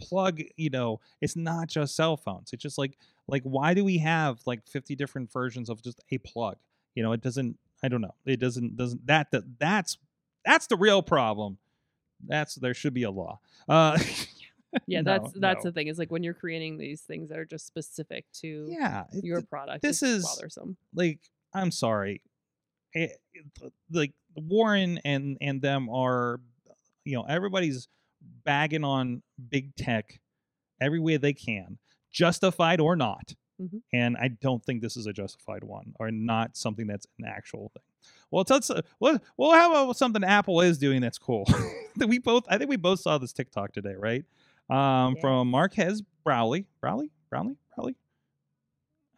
plug. You know, it's not just cell phones. It's just like like why do we have like 50 different versions of just a plug you know it doesn't i don't know. It doesn't doesn't that, that that's that's the real problem. That's there should be a law. Uh yeah no, that's that's no. the thing is like when you're creating these things that are just specific to yeah it- your product this is- bothersome. like i'm sorry. It, it- like warren and and them are you know everybody's bagging on big tech every way they can justified or not Mhm. and i don't think this is a justified one or not something that's an actual thing. Well let's well, well how about something apple is doing that's cool? That we both i think we both saw this tiktok today right? Um from Marques browley browley browley browley?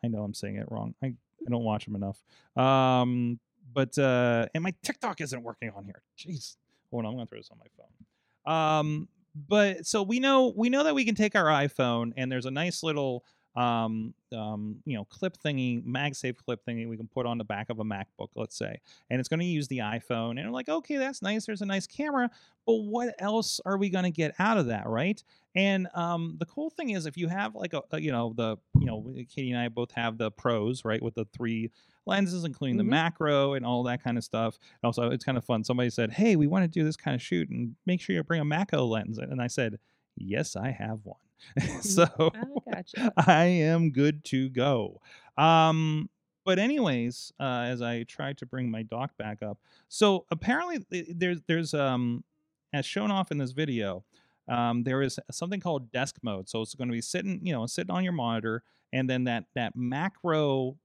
I know i'm saying it wrong. I, I don't watch him enough. Um but uh and my tiktok isn't working on here. Jeez. Hold on i'm gonna throw this on my phone. Um but so we know we know that we can take our iphone and there's a nice little um, um, you know, clip thingy, MagSafe clip thingy we can put on the back of a MacBook, let's say, and it's going to use the iPhone. And like, okay, that's nice. There's a nice camera, but what else are we going to get out of that, right? And um, the cool thing is, if you have like a, a, you know, the, you know, Katie and I both have the pros, right, with the three lenses, including Mhm. the macro and all that kind of stuff. Also, it's kind of fun. Somebody said, "Hey, we want to do this kind of shoot, and make sure you bring a macro lens." And I said, "Yes, I have one." so I gotcha. I am good to go. Um, but anyways, uh, as I try to bring my doc back up, so apparently th- there's there's um as shown off in this video, um, there is something called desk mode. So it's going to be sitting, you know, sitting on your monitor, and then that that macro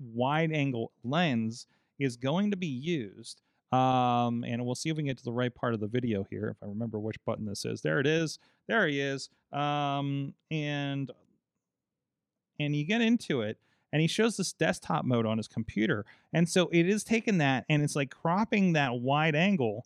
wide angle lens is going to be used. Um, and we'll see if we can get to the right part of the video here. If I remember which button this is, there it is. There he is. Um, and and you get into it and he shows this desktop mode on his computer and so it is taking that and it's like cropping that wide angle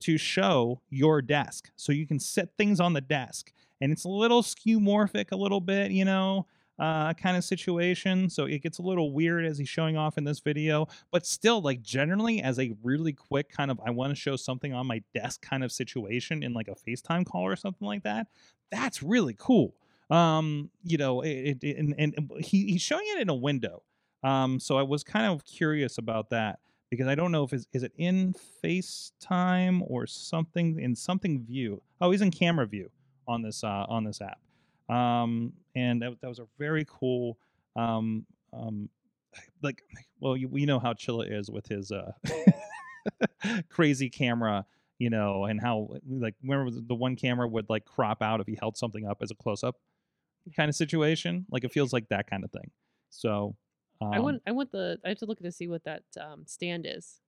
to show your desk so you can set things on the desk and it's a little skeuomorphic a little bit you know uh, kind of situation so it gets a little weird as he's showing off in this video but still like generally as a really quick kind of i want to show something on my desk kind of situation in like a facetime call or something like that that's really cool. Um you know it, it and, and he, he's showing it in a window um so i was kind of curious about that because i don't know if it's is it in facetime or something in something view oh he's in camera view on this uh on this app um and that, that was a very cool um um like well you, we know how chilla is with his uh crazy camera you know and how like remember the one camera would like crop out if he held something up as a close-up kind of situation like it feels like that kind of thing so um, I want I want the I have to look to see what that um, stand is.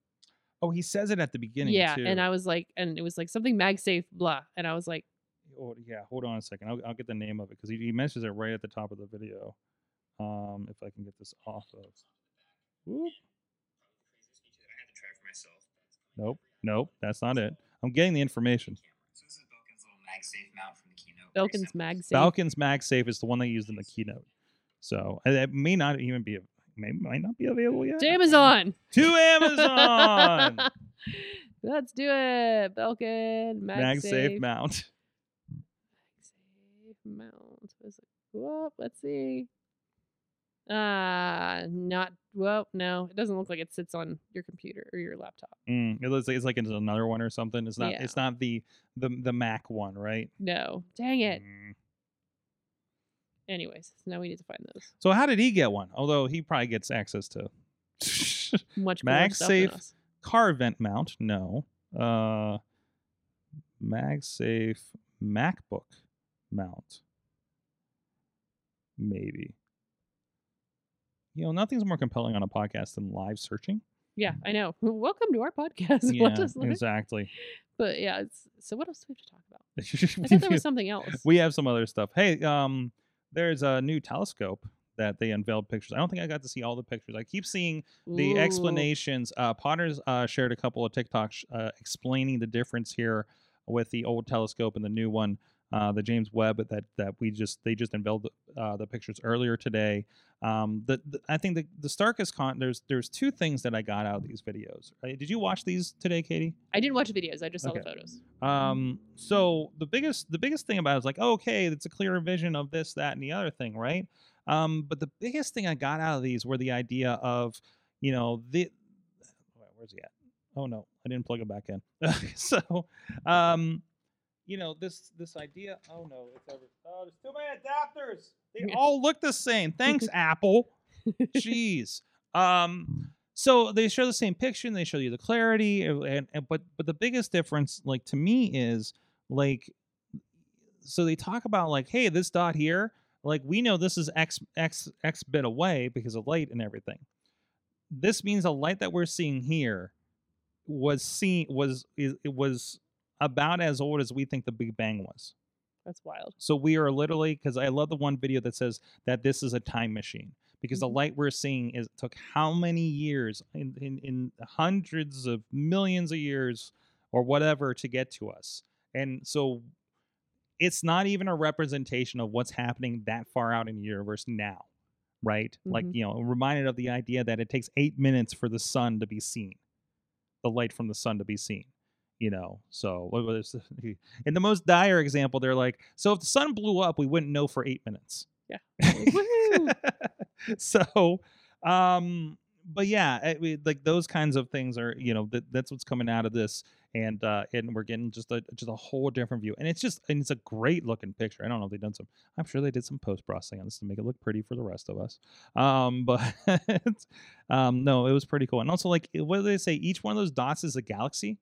oh he says it at the beginning Yeah, too. and I was like, and it was like something MagSafe blah, and I was like, oh, yeah hold on a second i'll, I'll get the name of it because he, he mentions it right at the top of the video um if i can get this off of Whoop. nope nope that's not it i'm getting the information So this is Belkin's little MagSafe mount from the keynote. Belkin's MagSafe. Belkin's MagSafe is the one they used in the keynote. So it may not even be, may might not be available yet. to Amazon. To Amazon. Let's do it. Belkin MagSafe. MagSafe mount. MagSafe mount. Is it? Whoop, let's see. Uh not well, no, it doesn't look like it sits on your computer or your laptop. Mm, it looks like it's like it's another one or something. It's not. Yeah. It's not the the the Mac one, right? No. Dang it. Mm. Anyways, so now we need to find those. So how did he get one? Although he probably gets access to Much MagSafe car vent mount. No. Uh, MagSafe MacBook mount. Maybe. You know, nothing's more compelling on a podcast than live searching. Yeah, I know. Welcome to our podcast. Yeah, exactly. But yeah, it's, so what else do we have to talk about? I thought there was something else. we have some other stuff. Hey, um, there's a new telescope that they unveiled pictures. I don't think I got to see all the pictures. I keep seeing the Ooh. explanations. Uh, Potter's uh, shared a couple of TikToks uh, explaining the difference here with the old telescope and the new one, uh, the James Webb that that we just they just unveiled uh, the pictures earlier today. Um, the, the I think the the starkest con there's there's two things that I got out of these videos. Right? Did you watch these today, Katie? I didn't watch the videos. I just saw the photos. Um, so the biggest the biggest thing about it is like, okay, it's a clearer vision of this, that, and the other thing, right? Um, but the biggest thing I got out of these were the idea of, you know, the where's he at? Oh no, I didn't plug it back in. so, um, you know, this this idea. Oh no, it's over. Oh, there's too many adapters. They all look the same. Thanks, Apple. Jeez. Um, so they show the same picture and they show you the clarity and, and, and- but but the biggest difference like to me is like so they talk about like hey this dot here like we know this is x x x bit away because of light and everything this means the light that we're seeing here was seen was it was about as old as we think the big bang was That's wild. so we are literally because I love the one video that says that this is a time machine because the Mhm. light we're seeing is took how many years in, in in hundreds of millions of years or whatever to get to us. And so it's not even a representation of what's happening that far out in the universe now, right? Like, Mhm. you know, reminded of the idea that it takes eight minutes for the sun to be seen, the light from the sun to be seen. You know, so what was in the most dire example? They're like, so if the sun blew up, we wouldn't know for eight minutes. Yeah. So, um, but yeah, I mean, like those kinds of things are, you know, that, that's what's coming out of this, and uh, and we're getting just a just a whole different view, and it's just and it's a great looking picture. I don't know if they've done some. I'm sure they did some post processing on this to make it look pretty for the rest of us. Um, but um, no, it was pretty cool, and also like what do they say? Each one of those dots is a galaxy.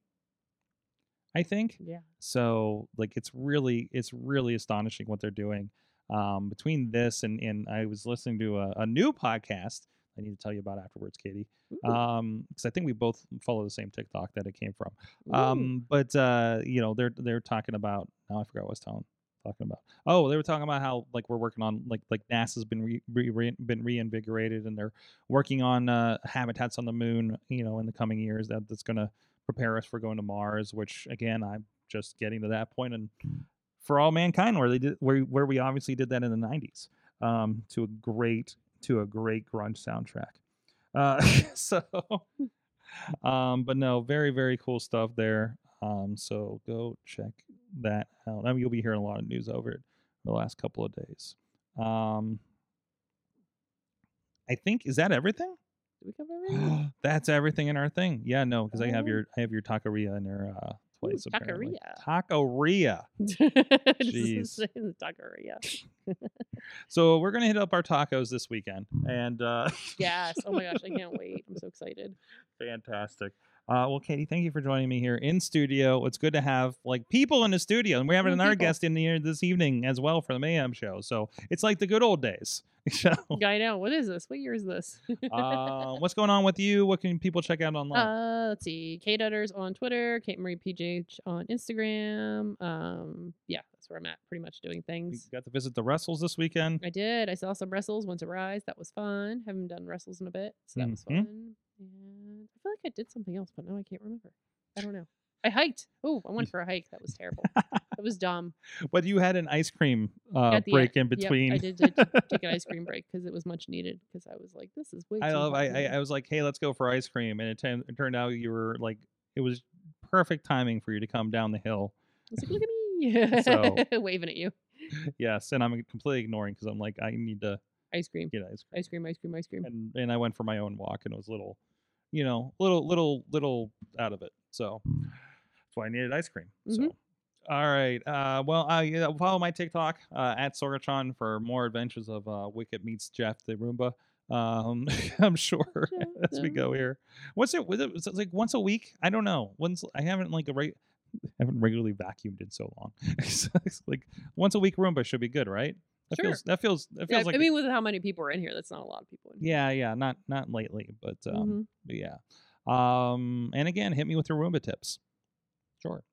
I think. yeah. So like it's really it's really astonishing what they're doing. Um, between this and and I was listening to a, a new podcast I need to tell you about afterwards, Katie. Ooh, Um, because I think we both follow the same TikTok that it came from. Um, but uh, you know, they're they're talking about now I forgot what I was telling talking about. Oh, they were talking about how like we're working on like like NASA's been re, re, re, been reinvigorated and they're working on uh, habitats on the moon. You know, in the coming years that that's going to prepare us for going to Mars. Which again, I'm just getting to that point and for all mankind where they did where where we obviously did that in the 90s um, to a great to a great grunge soundtrack. Uh, so, um, but no, very very cool stuff there. Um, so go check that out. I mean, you'll be hearing a lot of news over it the last couple of days. Um, I think is that everything. We cover everything? That's everything in our thing. Yeah, no, because I have Oh. your I have your taqueria in there uh, twice. apparently. Taqueria. Jeez. Taqueria. So we're gonna hit up our tacos this weekend, and uh, Yes. Oh my gosh, I can't wait. I'm so excited. fantastic. Uh, well, Katie, thank you for joining me here in studio. It's good to have like people in the studio, and we're having another people. guest in here this evening as well for the Mayhem show. So it's like the good old days. So, I know. What is this? What year is this? uh, what's going on with you? What can people check out online? Uh, let's see. Kate Utters on Twitter, Kate Marie PJH on Instagram. Um, yeah, that's where I'm at. Pretty much doing things. you got to visit the wrestles this weekend. I did. I saw some wrestles. Went to Rise. That was fun. Haven't done wrestles in a bit, so that was Mhm. fun. And I feel like I did something else, but now I can't remember. I don't know. I hiked. Oh, I went for a hike. That was terrible. that was dumb. But you had an ice cream uh, At the break in Yep, between. I did, did take an ice cream break because it was much needed. Because I was like, this is way. I too love. I, for I. I was like, hey, let's go for ice cream, and it, turned it turned out you were like, it was perfect timing for you to come down the hill. I was like, look at me, So- waving at you. Yes, and I'm completely ignoring because I'm like, I need to Ice cream, get ice cream. ice cream, ice cream, ice cream. and and I went for my own walk and it was a little, you know, little little little out of it. So that's why I needed ice cream. So Mhm. all right. Uh, well, uh, yeah, follow my TikTok uh, at Sorgatron for more adventures of uh, Wicket meets Jeff the Roomba. Um, I'm sure Jeff as we go here. What's it? Was it, was it like once a week? I don't know. Once I haven't like a right. haven't regularly vacuumed in so long. It's like once a week Roomba should be good, right? That Sure. feels that feels that Yeah, feels like I a- mean, with how many people are in here, that's not a lot of people in here. yeah, yeah, not not lately, but um, Mhm. but yeah. Um, and again, hit me with your Roomba tips. Sure.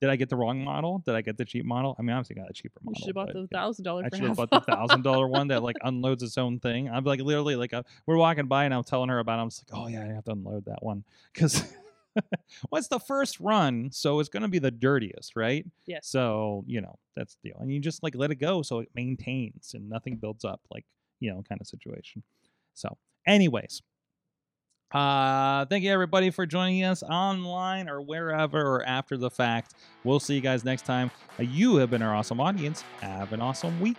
Did I get the wrong model? Did I get the cheap model? I mean, obviously got a cheaper model. You should have bought the thousand dollar. I should have bought the thousand dollar one that like unloads its own thing. I'm like literally like uh, we're walking by and I'm telling her about. it. I'm just like, oh yeah, I have to unload that one because well, it's the first run, so it's gonna be the dirtiest, right? Yes. So you know that's the deal, and you just like let it go so it maintains and nothing builds up, like you know, kind of situation. So, anyways, uh, thank you everybody for joining us online or wherever or after the fact. We'll see you guys next time. Uh, you have been our awesome audience. Have an awesome week.